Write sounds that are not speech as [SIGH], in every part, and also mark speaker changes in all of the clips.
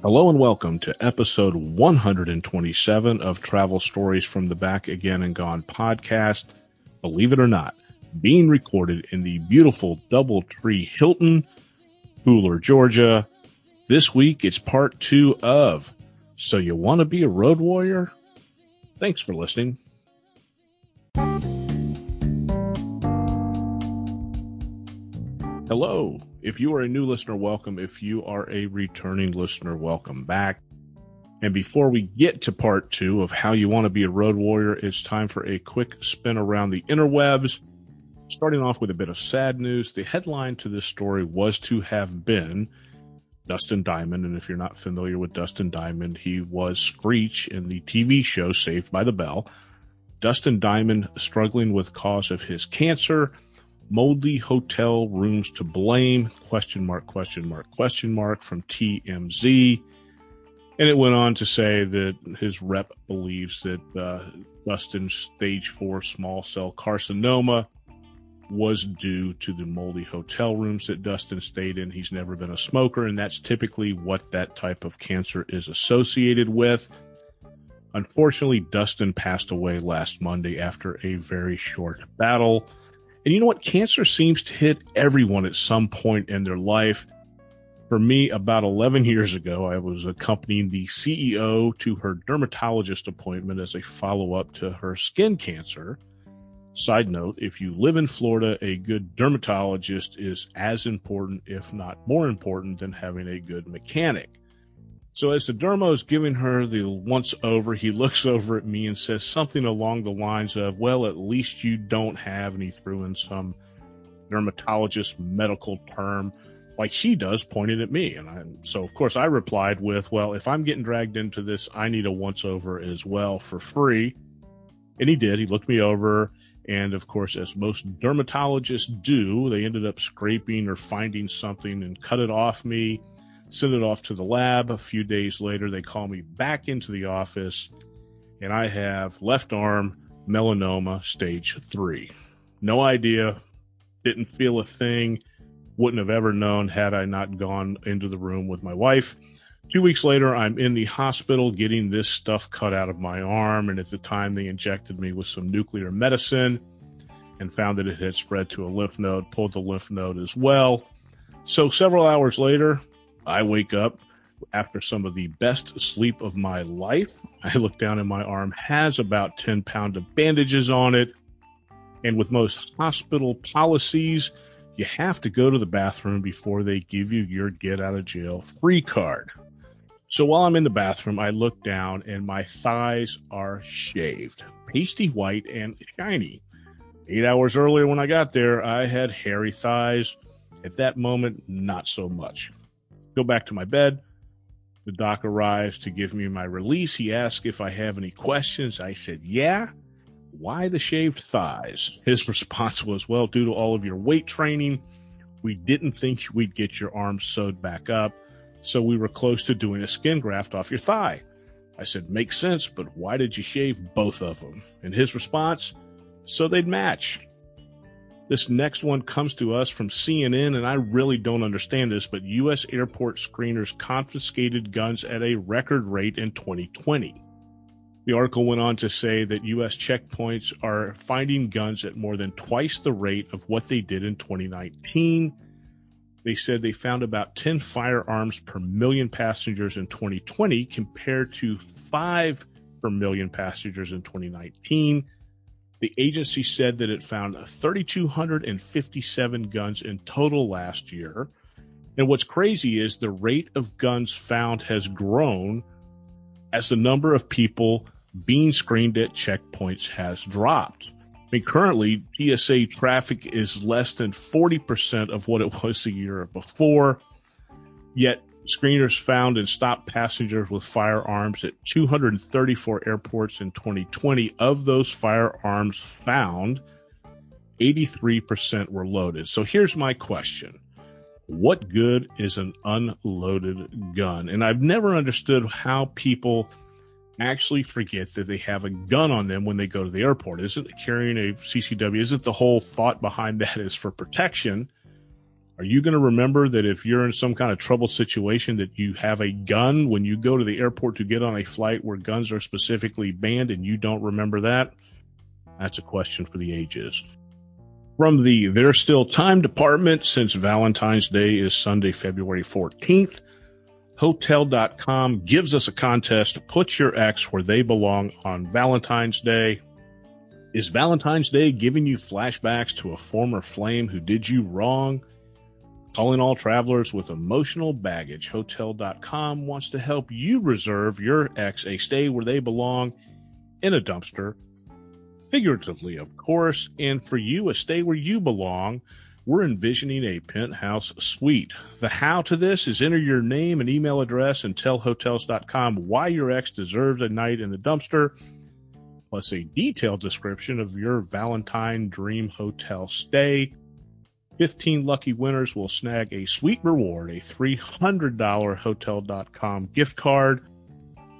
Speaker 1: Hello and welcome to episode 127 of Travel Stories from the Back Again and Gone podcast. Believe it or not, being recorded in the beautiful Doubletree Hilton, Pooler, Georgia. This week it's part two of So You Want to Be a Road Warrior? Thanks for listening. Hello. If you are a new listener, welcome. If you are a returning listener, welcome back. And before we get to part two of how you want to be a road warrior, it's time for a quick spin around the interwebs. Starting off with a bit of sad news. The headline to this story was to have been Dustin Diamond. And if you're not familiar with Dustin Diamond, he was Screech in the TV show Saved by the Bell. Dustin Diamond struggling with cause of his cancer moldy hotel rooms to blame question mark question mark question mark from TMZ and it went on to say that his rep believes that uh, Dustin's stage 4 small cell carcinoma was due to the moldy hotel rooms that Dustin stayed in. He's never been a smoker, and that's typically what that type of cancer is associated with. Unfortunately, Dustin passed away last Monday after a very short battle. And you know what? Cancer seems to hit everyone at some point in their life. For me, about 11 years ago, I was accompanying the CEO to her dermatologist appointment as a follow up to her skin cancer. Side note if you live in Florida, a good dermatologist is as important, if not more important, than having a good mechanic. So as the dermo is giving her the once over, he [LAUGHS] looks over at me and says something along the lines of, well, at least you don't have, and he threw in some dermatologist medical term like he does pointing at me. And I, so of course I replied with, well, if I'm getting dragged into this, I need a once over as well for free. And he did. He looked me over. And of course, as most dermatologists do, they ended up scraping or finding something and cut it off me send it off to the lab. A few days later, they call me back into the office, and I have left arm melanoma stage three. No idea, didn't feel a thing, wouldn't have ever known had I not gone into the room with my wife. Two weeks later, I'm in the hospital getting this stuff cut out of my arm, and at the time, they injected me with some nuclear medicine and found that it had spread to a lymph node, pulled the lymph node as well. So, several hours later, I wake up after some of the best sleep of my life. I look down and my arm has about 10 pounds of bandages on it. And with most hospital policies, you have to go to the bathroom before they give you your get out of jail free card. So while I'm in the bathroom, I look down and my thighs are shaved, pasty white and shiny. Eight hours earlier, when I got there, I had hairy thighs. At that moment, not so much go back to my bed. The doc arrives to give me my release. He asked if I have any questions. I said, Yeah. Why the shaved thighs? His [LAUGHS] response was, Well, due to all of your weight training, we didn't think we'd get your arms sewed back up. So we were close to doing a skin graft off your thigh. I said, Makes sense, but why did you shave both of them? And his response, So they'd match. This next one comes to us from CNN, and I really don't understand this, but U.S. airport screeners confiscated guns at a record rate in 2020. The article went on to say that U.S. checkpoints are finding guns at more than twice the rate of what they did in 2019. They said they found about 10 firearms per million passengers in 2020 compared to 5 per million passengers in 2019 the agency said that it found 3,257 guns in total last year. And what's crazy is the rate of guns found has grown as the number of people being screened at checkpoints has dropped. I mean, currently, TSA traffic is less than 40% of what it [LAUGHS] was a year before. Yet, Screeners found and stopped passengers with firearms at 234 airports in 2020. Of those firearms found, 83% were loaded. So here's my question What good is an unloaded gun? And I've never understood how people actually forget that they have a gun on them when they go to the airport. Isn't carrying a CCW, isn't the whole thought behind that is for protection? Are you going to remember that if you're in some kind of trouble situation that you have a gun when you go to the airport to get on a flight where guns are specifically banned and you don't remember that? That's a question for the ages. From the There's Still Time department, since Valentine's Day is Sunday, February 14th, Hotel.com gives us a contest put your ex where they belong on Valentine's Day. Is Valentine's Day giving you flashbacks to a former flame who did you wrong? Calling all travelers with emotional baggage, Hotel.com wants to help you reserve your ex a stay where they belong in a dumpster. Figuratively, of course, and for you, a stay where you belong. We're envisioning a penthouse suite. The how to this is enter your name and email address and tell hotels.com why your ex deserves a night in the dumpster, plus a detailed description of your Valentine dream hotel stay. 15 lucky winners will snag a sweet reward, a $300 hotel.com gift card.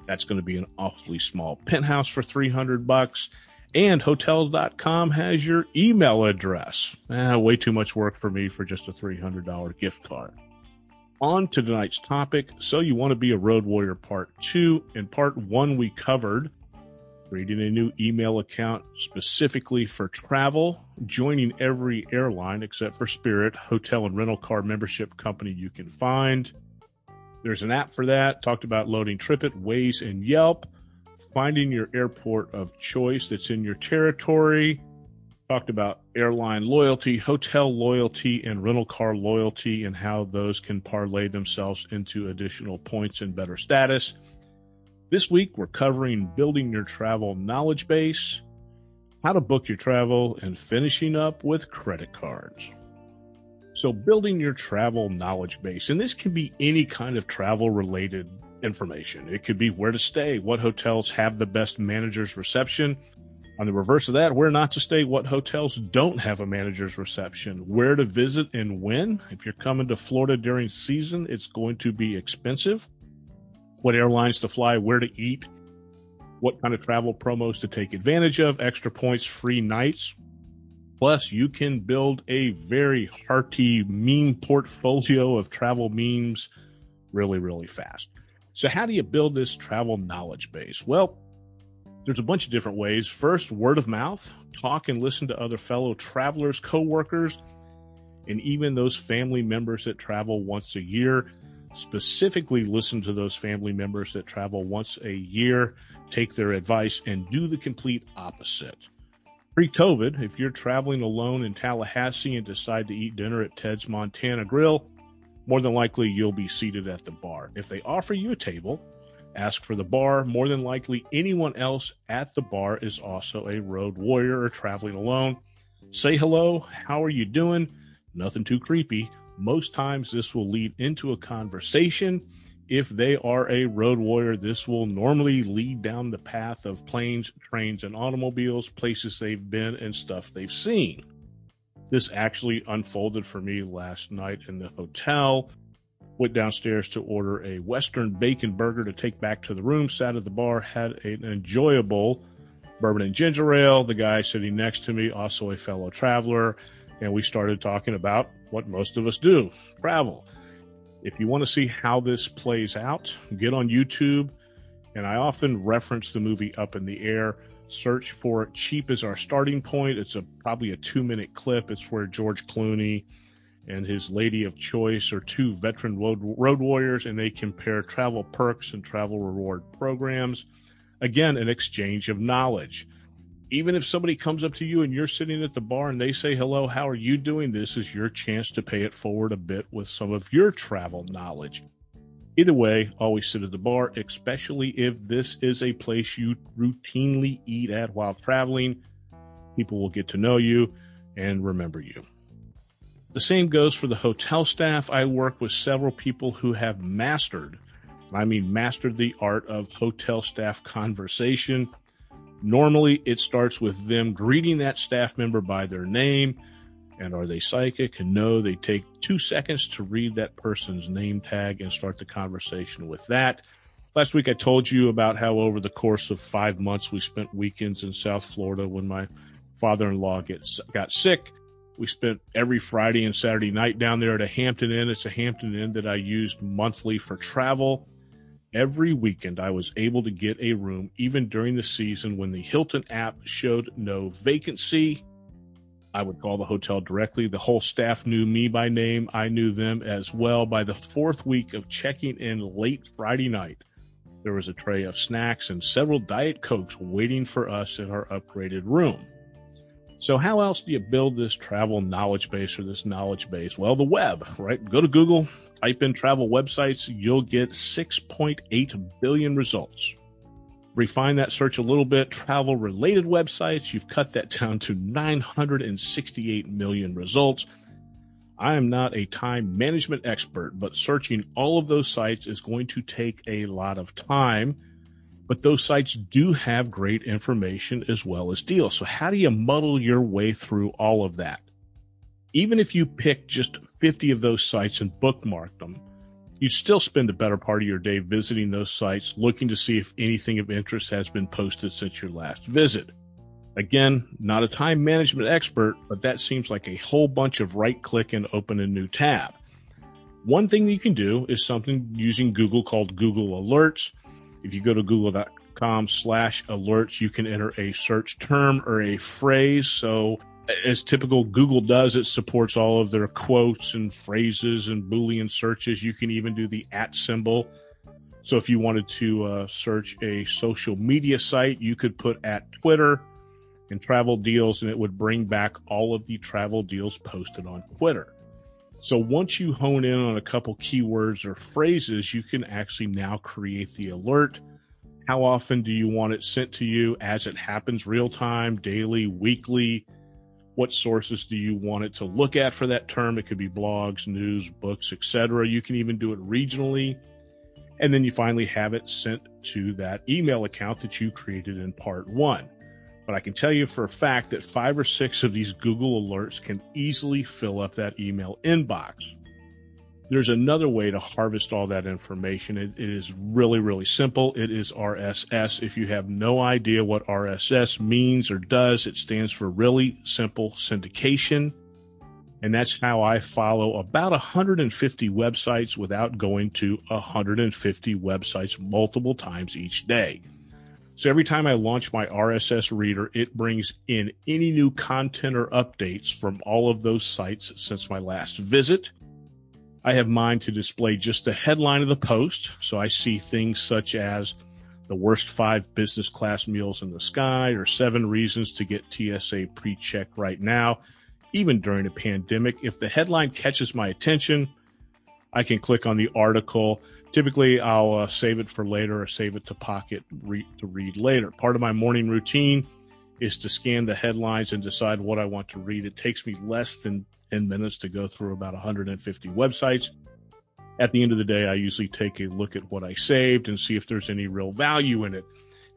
Speaker 1: That's going to be an awfully small penthouse for 300 bucks. And hotels.com has your email address. Ah, way too much work for me for just a $300 gift card. On to tonight's topic. So, you want to be a road warrior part two. In part one, we covered creating a new email account specifically for travel, joining every airline except for Spirit, hotel, and rental car membership company you can find. There's an app for that. Talked about loading TripIt, Waze, and Yelp. Finding your airport of choice that's in your territory. Talked about airline loyalty, hotel loyalty, and rental car loyalty, and how those can parlay themselves into additional points and better status. This week, we're covering building your travel knowledge base, how to book your travel, and finishing up with credit cards. So, building your travel knowledge base, and this can be any kind of travel related information. It could be where to stay, what hotels have the best manager's reception. On the reverse of that, where not to stay, what hotels don't have a manager's reception, where to visit and when. If you're coming to Florida during season, it's going to be expensive what airlines to fly, where to eat, what kind of travel promos to take advantage of, extra points, free nights. Plus, you can build a very hearty meme portfolio of travel memes really, really fast. So, how do you build this travel knowledge base? Well, there's a bunch of different ways. First, word of mouth. Talk and listen to other fellow travelers, coworkers, and even those family members that travel once a year specifically listen to those family members that travel once a year, take their advice, and do the complete opposite. Pre COVID, if you're traveling alone in Tallahassee and decide to eat dinner at Ted's Montana Grill, more than likely you'll be seated at the bar. If they offer you a table, ask for the bar. More than likely, anyone else at the bar is also a road warrior or traveling alone. Say hello. How are you doing? Nothing too creepy. Most times, this will lead into a conversation. If they are a road warrior, this will normally lead down the path of planes, trains, and automobiles, places they've been, and stuff they've seen. This actually unfolded for me last night in the hotel. Went downstairs to order a Western bacon burger to take back to the room, sat at the bar, had an enjoyable bourbon and ginger ale. The guy sitting next to me, also a fellow traveler, and we started talking about what most of us do travel. If you want to see how this plays out, get on YouTube. And I often reference the movie Up in the Air. Search for Cheap as our starting point. It's a probably a two minute clip. It's where George Clooney and his lady of choice are two veteran road, road warriors, and they compare travel perks and travel reward programs. Again, an exchange of knowledge even if somebody comes up to you and you're sitting at the bar and they say hello how are you doing? This is your chance to pay it forward a bit with some of your travel knowledge. Either way always sit at the bar especially if this is a place you routinely eat at while traveling. People will get to know you and remember you. The same goes for the hotel staff. I work with several people who have mastered i mean mastered the art of hotel staff conversation Normally, it starts with them greeting that staff member by their name. And are they psychic? And no, they take two seconds to read that person's name tag and start the conversation with that. Last week, I told you about how over the course of five months, we spent weekends in South Florida when my father in law got sick. We spent every Friday and Saturday night down there at a Hampton Inn. It's a Hampton Inn that I used monthly for travel. Every weekend, I was able to get a room, even during the season when the Hilton app showed no vacancy. I would call the hotel directly. The whole staff knew me by name. I knew them as well. By the fourth week of checking in late Friday night, there was a tray of snacks and several Diet Cokes waiting for us in our upgraded room. So, how else do you build this travel knowledge base or this knowledge base? Well, the web, right? Go to Google, type in travel websites, you'll get 6.8 billion results. Refine that search a little bit. Travel related websites, you've cut that down to 968 million results. I am not a time management expert, but searching all of those sites is going to take a lot of time but those sites do have great information as well as deals. So, how do you muddle your way through all of that? Even if you pick just 50 of those sites and bookmark them, you still spend the better part of your day visiting those sites, looking to see if anything of interest has been posted since your last visit. Again, not a time management expert, but that seems like a whole bunch of right click and open a new tab. One thing you can do is something using Google called Google Alerts. If you go to google.com slash alerts, you can enter a search term or a phrase. So as typical Google does, it supports all of their quotes and phrases and Boolean searches. You can even do the at symbol. So if you wanted to uh, search a social media site, you could put at Twitter and travel deals, and it would bring back all of the travel deals posted on Twitter. So once you hone in on a couple keywords or phrases, you can actually now create the alert. How often do you want it sent to you as it happens real time, daily, weekly? What sources do you want it to look at for that term? It could be blogs, news, books, etc. You can even do it regionally. And then you finally have it sent to that email account that you created in part one. But I can tell you for a fact that five or six of these Google alerts can easily fill up that email inbox. There's another way to harvest all that information. it, it is really, really simple. It is RSS. If you have no idea what RSS means or does, it stands for really simple syndication. And that's how I follow about 150 websites without going to 150 websites multiple times each day. So every time I launch my RSS reader, it brings in any new content or updates from all of those sites since my last visit. I have mine to display just the headline of the post. So I see things such as the worst five business class meals in the sky or seven reasons to get TSA pre check right now, even during a pandemic. If the headline catches my attention, I can click on the article typically I'll uh, save it for later or save it to pocket re- to read later. Part of my morning routine is to scan the headlines and decide what I want to read. It takes me less than 10 minutes to go through about 150 websites. At the end of the day, I usually take a look at what I saved and see if there's any real value in it.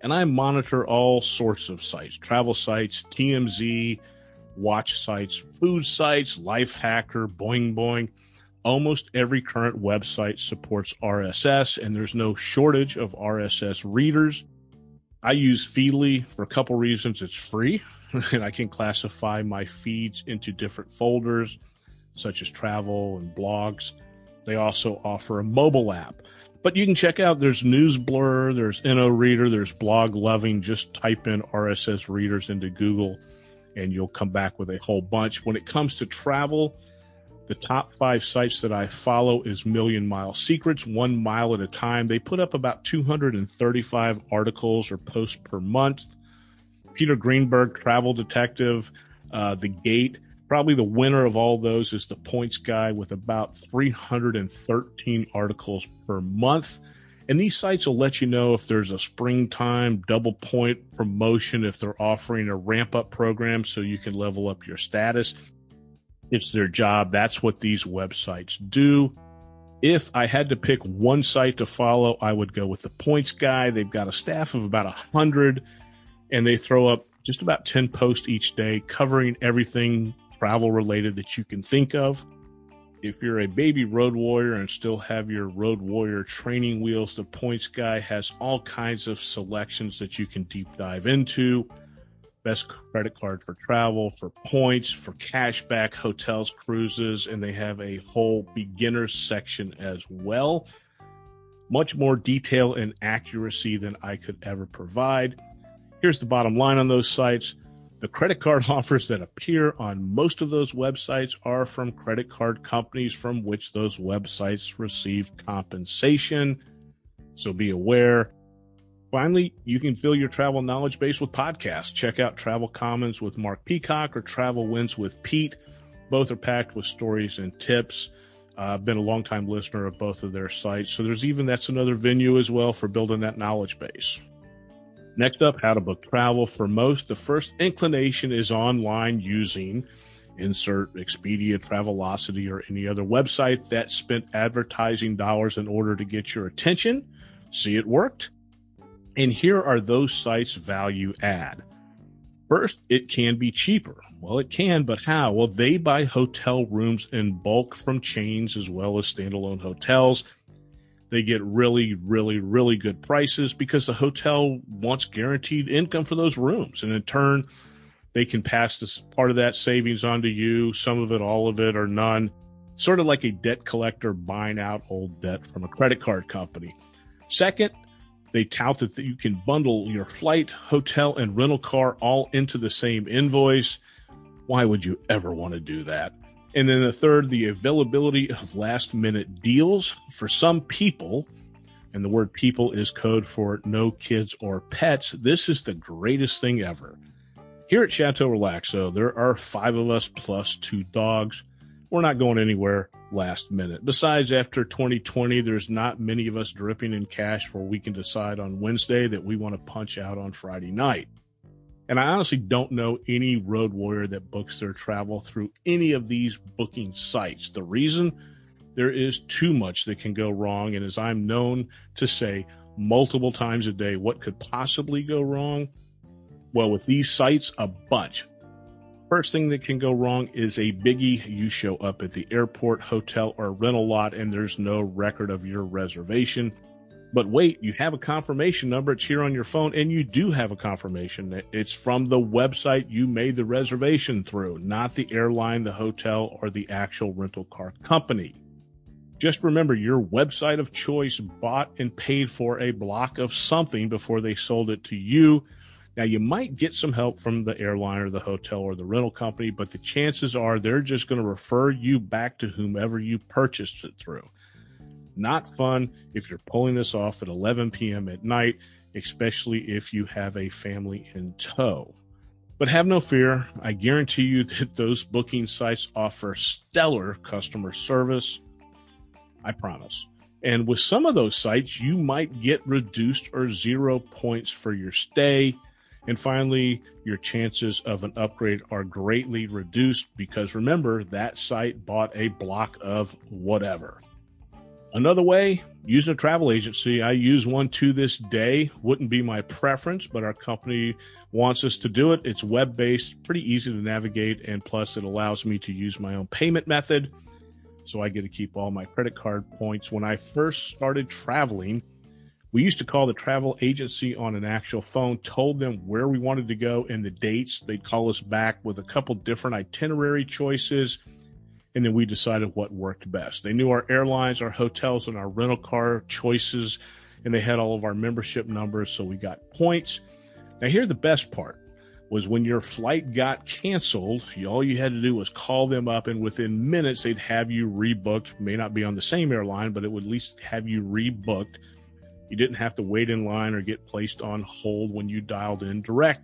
Speaker 1: And I monitor all sorts of sites, travel sites, TMZ, watch sites, food sites, Lifehacker, Boing Boing almost every current website supports RSS, and there's no shortage of RSS readers. I use Feedly for a couple reasons. It's free, [LAUGHS] and I can classify my feeds into different folders, such as travel and blogs. They also offer a mobile app. But you can check out there's NewsBlur, there's Inoreader, there's Bloglovin. Just type in RSS readers into Google and you'll come back with a whole bunch. When it comes to travel, the top five sites that I follow is Million Mile Secrets, one mile at a time. They put up about 235 articles or posts per month. Peter Greenberg, Travel Detective, uh, The Gate. Probably the winner of all those is the Points Guy with about 313 articles per month. And these sites will let you know if there's a springtime double point promotion, if they're offering a ramp up program so you can level up your status. It's their job. That's what these websites do. If I had to pick one site to follow, I would go with the Points Guy. They've got a staff of about 100 and they throw up just about 10 posts each day covering everything travel related that you can think of. If you're a baby road warrior and still have your road warrior training wheels, the Points Guy has all kinds of selections that you can deep dive into best credit card for travel, for points, for cashback, hotels, cruises, and they have a whole beginner section as well. Much more detail and accuracy than I could ever provide. Here's the bottom line on those sites. The credit card [LAUGHS] offers that appear on most of those websites are from credit card companies from which those websites receive compensation. So be aware Finally, you can fill your travel knowledge base with podcasts. Check out Travel Commons with Mark Peacock or Travel Wins with Pete. Both are packed with stories and tips. Uh, I've been a longtime listener of both of their sites. So there's even that's another venue as well for building that knowledge base. Next up, how to book travel. For most, the first inclination is online using insert Expedia, Travelocity, or any other website that spent advertising dollars in order to get your attention. See it worked and here are those sites value add. First, it can be cheaper. Well, it can, but how? Well, they buy hotel rooms in bulk from chains as well as standalone hotels. They get really, really, really good prices because the hotel wants guaranteed income for those rooms. And in turn, they can pass this part of that savings on to you, some of it, all of it, or none. Sort of like a debt collector buying out old debt from a credit card company. Second, they tout that you can bundle your flight, hotel, and rental car all into the same invoice. Why would you ever want to do that? And then the third, the availability of last minute deals for some people. And the word people is code for no kids or pets. This is the greatest thing ever. Here at Chateau Relaxo, there are five of us plus two dogs. We're not going anywhere last minute. Besides, after 2020, there's not many of us dripping in cash where we can decide on Wednesday that we want to punch out on Friday night. And I honestly don't know any road warrior that books their travel through any of these booking sites. The reason there is too much that can go wrong. And as I'm known to say multiple times a day, what could possibly go wrong? Well, with these sites, a bunch. First thing that can go wrong is a biggie. You show up at the airport, hotel, or rental lot, and there's no record of your reservation. But wait, you have a confirmation number. It's here on your phone, and you do have a confirmation. It's from the website you made the reservation through, not the airline, the hotel, or the actual rental car company. Just remember your website of choice bought and paid for a block of something before they sold it to you. Now, you might get some help from the airline or the hotel or the rental company, but the chances are they're just going to refer you back to whomever you purchased it through. Not fun if you're pulling this off at 11 p.m. at night, especially if you have a family in tow. But have no fear, I guarantee you that [LAUGHS] those booking sites offer stellar customer service. I promise. And with some of those sites, you might get reduced or zero points for your stay and finally, your chances of an upgrade are greatly reduced because remember, that site bought a block of whatever. Another way, using a travel agency. I use one to this day. Wouldn't be my preference, but our company wants us to do it. It's web based, pretty easy to navigate, and plus it allows me to use my own payment method. So I get to keep all my credit card points. When I first started traveling, we used to call the travel agency on an actual phone, told them where we wanted to go and the dates. They'd call us back with a couple different itinerary choices. And then we decided what worked best. They knew our airlines, our hotels, and our rental car choices, and they had all of our membership numbers. So we got points. Now, here the best part was when your flight got canceled, all you had to do was call them up, and within minutes, they'd have you rebooked. May not be on the same airline, but it would at least have you rebooked you didn't have to wait in line or get placed on hold when you dialed in direct.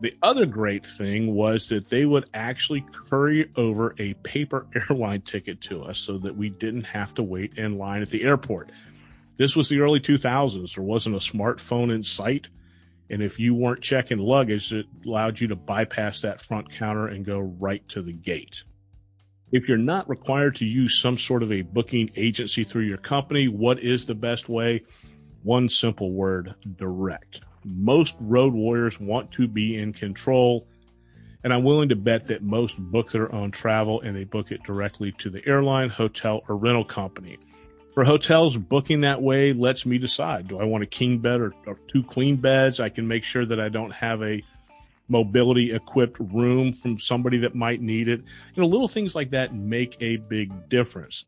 Speaker 1: The other great thing was that they would actually courier over a paper [LAUGHS] airline ticket to us so that we didn't have to wait in line at the airport. This was the early 2000s. There wasn't a smartphone in sight. And if you weren't checking luggage, it allowed you to bypass that front counter and go right to the gate. If you're not required to use some sort of a booking agency through your company, what is the best way? One simple word direct. Most road warriors want to be in control, and I'm willing to bet that most book their own travel and they book it directly to the airline, hotel, or rental company. For hotels, booking that way lets me decide do I want a king bed or, or two queen beds? I can make sure that I don't have a mobility equipped room from somebody that might need it. You know, little things like that make a big difference.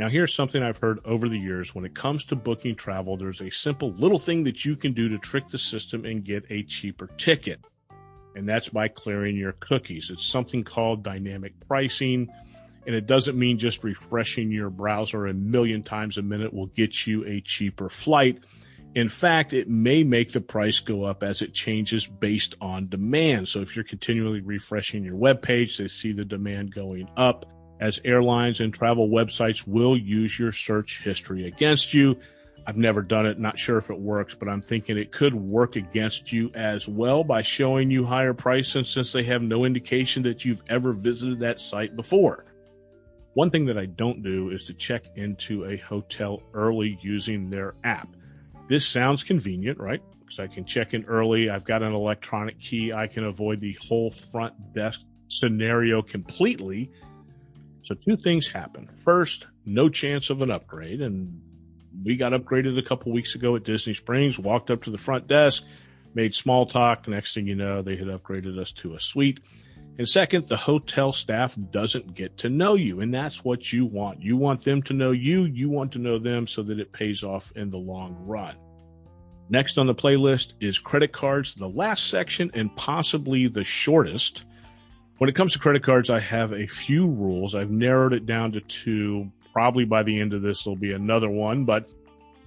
Speaker 1: Now, here's something I've heard over the years. When it comes to booking travel, there's a simple little thing that you can do to trick the system and get a cheaper ticket. And that's by clearing your cookies. It's something called dynamic pricing. And it doesn't mean just refreshing your browser a million times a minute will get you a cheaper flight. In fact, it may make the price go up as it changes based on demand. So if you're continually refreshing your web page, they see the demand going up as airlines and travel websites will use your search history against you. I've never done it, not sure if it works, but I'm thinking it could work against you as well by showing you higher prices since they have no indication that you've ever visited that site before. One thing that I don't do is to check into a hotel early using their app. This sounds convenient, right? Because I can check in early. I've got an electronic key. I can avoid the whole front desk scenario completely. So, two things happen. First, no chance of an upgrade. And we got upgraded a couple weeks ago at Disney Springs, walked up to the front desk, made small talk. Next thing you know, they had upgraded us to a suite. And second, the hotel staff doesn't get to know you. And that's what you want. You want them to know you. You want to know them so that it pays off in the long run. Next on the playlist is credit cards, the last section and possibly the shortest. When it comes to credit cards, I have a few rules. I've narrowed it down to two. Probably by the end of this, there'll be another one. But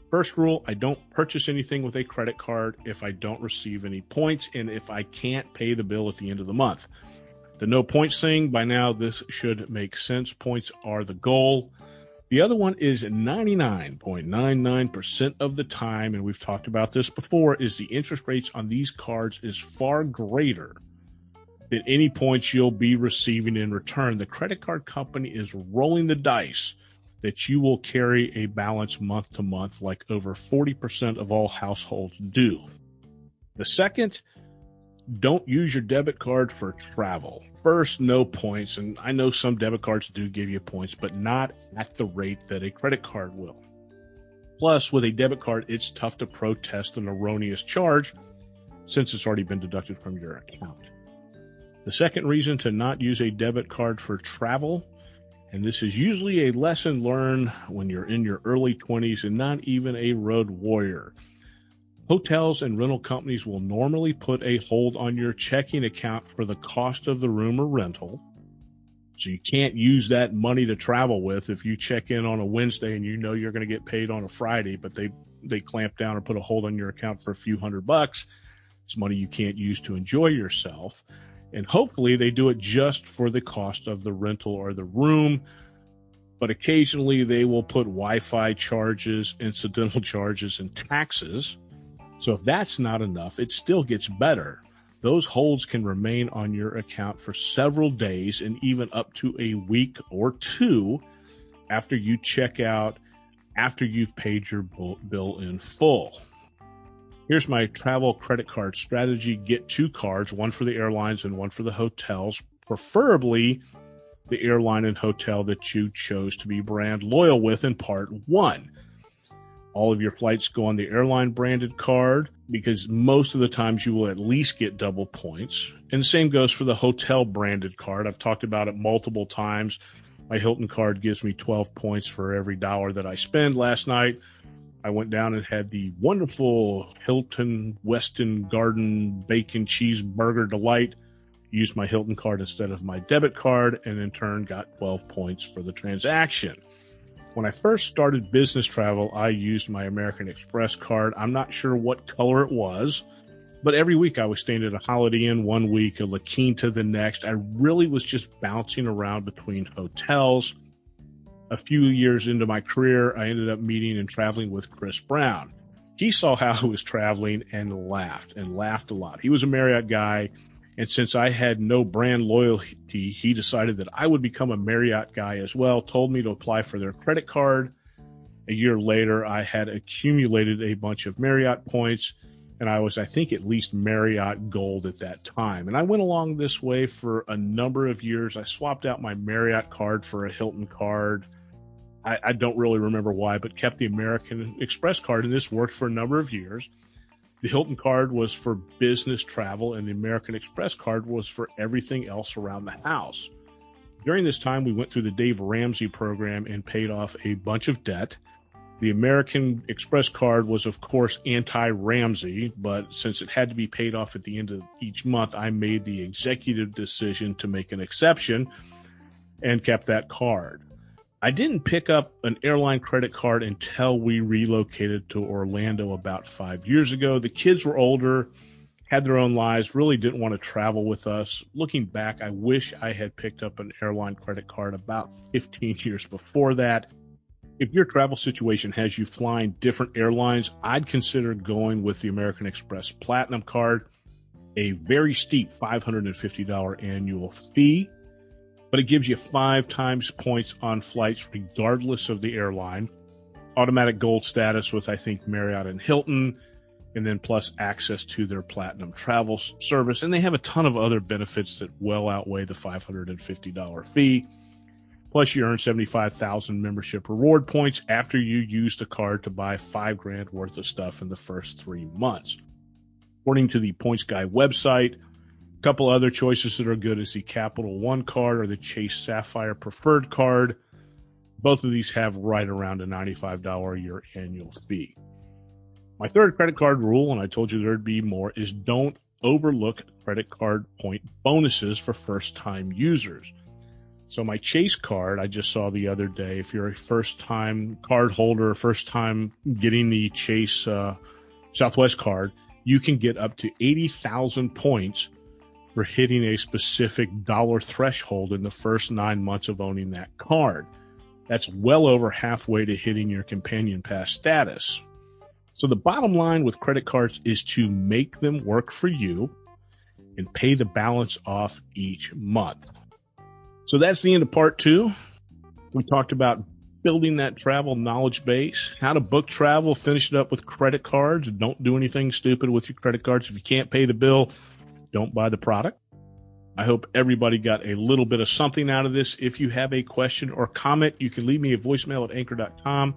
Speaker 1: first rule I don't purchase anything with a credit card if I don't receive any points and if I can't pay the bill at the end of the month. The no points thing, by now, this should make sense. Points are the goal. The other one is 99.99% of the time, and we've talked about this before, is the interest rates on these cards is far greater than any points you'll be receiving in return. The credit card company is rolling the dice that you will carry a balance month to month, like over 40% of all households do. The second don't use your debit card for travel. First, no points. And I know some debit cards do give you points, but not at the rate that a credit card will. Plus, with a debit card, it's tough to protest an erroneous charge since it's already been deducted from your account. The second reason to not use a debit card for travel, and this is usually a lesson learned when you're in your early 20s and not even a road warrior Hotels and rental companies will normally put a hold on your checking account for the cost of the room or rental. So you can't use that money to travel with if you check in on a Wednesday and you know you're going to get paid on a Friday, but they they clamp down or put a hold on your account for a few hundred bucks. It's money you can't use to enjoy yourself. And hopefully they do it just for the cost of the rental or the room. But occasionally they will put Wi Fi charges, incidental [LAUGHS] charges, and taxes so if that's not enough, it still gets better. Those holds can remain on your account for several days and even up to a week or two after you check out, after you've paid your bill in full. Here's my travel credit card strategy get two cards, one for the airlines and one for the hotels, preferably the airline and hotel that you chose to be brand loyal with in part one all of your flights go on the airline branded card because most of the times you will at least get double points. And the same goes for the hotel branded card. I've talked about it multiple times. My Hilton card gives me 12 points for every dollar that I spend. Last night, I went down and had the wonderful Hilton Weston Garden Bacon Cheeseburger Delight. Used my Hilton card instead of my debit card, and in turn got 12 points for the transaction. When I first started business travel, I used my American Express card. I'm not sure what color it was, but every week I was staying at a Holiday Inn one week, a La Quinta the next. I really was just bouncing around between hotels. A few years into my career, I ended up meeting and traveling with Chris Brown. He saw [LAUGHS] how I was traveling and laughed and laughed a lot. He was a Marriott guy. And since I had no brand loyalty, he decided that I would become a Marriott guy as well, told me to apply for their credit card. A year later, I had accumulated a bunch of Marriott points, and I was, I think, at least Marriott Gold at that time. And I went along this way for a number of years. I swapped out my Marriott card for a Hilton card. I, I don't really remember why, but kept the American Express card, and this worked for a number of years. The Hilton card was for business travel, and the American Express card was for everything else around the house. During this time, we went through the Dave Ramsey program and paid off a bunch of debt. The American Express card was, of course, anti Ramsey, but since it had to be paid off at the end of each month, I made the executive decision to make an exception and kept that card. I didn't pick up an airline credit card until we relocated to Orlando about five years ago. The kids were older, had their own lives, really didn't want to travel with us. Looking back, I wish I had picked up an airline credit card about 15 years before that if your travel situation has you flying different airlines, I'd consider going with the American Express Platinum card, a very steep $550 annual fee, but it gives you five times points on flights regardless of the airline, automatic gold status with, I think, Marriott and Hilton, and then plus access to their platinum travel service. And they have a ton of other benefits that well outweigh the $550 fee. Plus, you earn 75,000 membership reward points after you use the card to buy five grand worth of stuff in the first three months. According to the Points Guy website, couple other choices that are good is the Capital One card or the Chase Sapphire Preferred card. Both of these have right around a $95 a year annual fee. My third credit card rule, and I told you there'd be more, is don't overlook credit card point bonuses for first time users. So my Chase card, I just saw the other day. If you're a first time card holder, first time getting the Chase uh, Southwest card, you can get up to 80,000 points for hitting a specific dollar threshold in the first nine months of owning that card. That's well over halfway to hitting your companion pass status. So the bottom line with credit cards is to make them work for you and pay the balance off each month. So that's the end of part two. We talked about building that travel knowledge base, how to book travel, finish it up with credit cards. Don't do anything stupid with your credit cards. If you can't pay the bill, don't buy the product. I hope everybody got a little bit of something out of this. If you have a question or comment, you can leave me a voicemail at anchor.com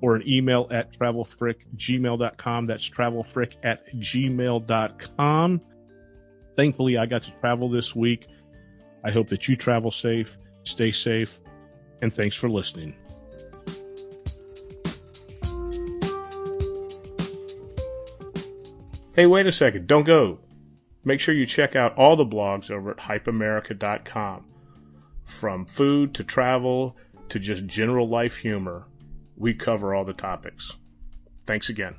Speaker 1: or an email at travelfrickgmail.com. That's travelfrick at gmail.com. Thankfully, I got to travel this week. I hope that you travel safe, stay safe, and thanks for listening. Hey, wait a second. Don't go. Make sure you check out all the blogs over at hypeamerica.com. From food to travel to just general life humor, we cover all the topics. Thanks again.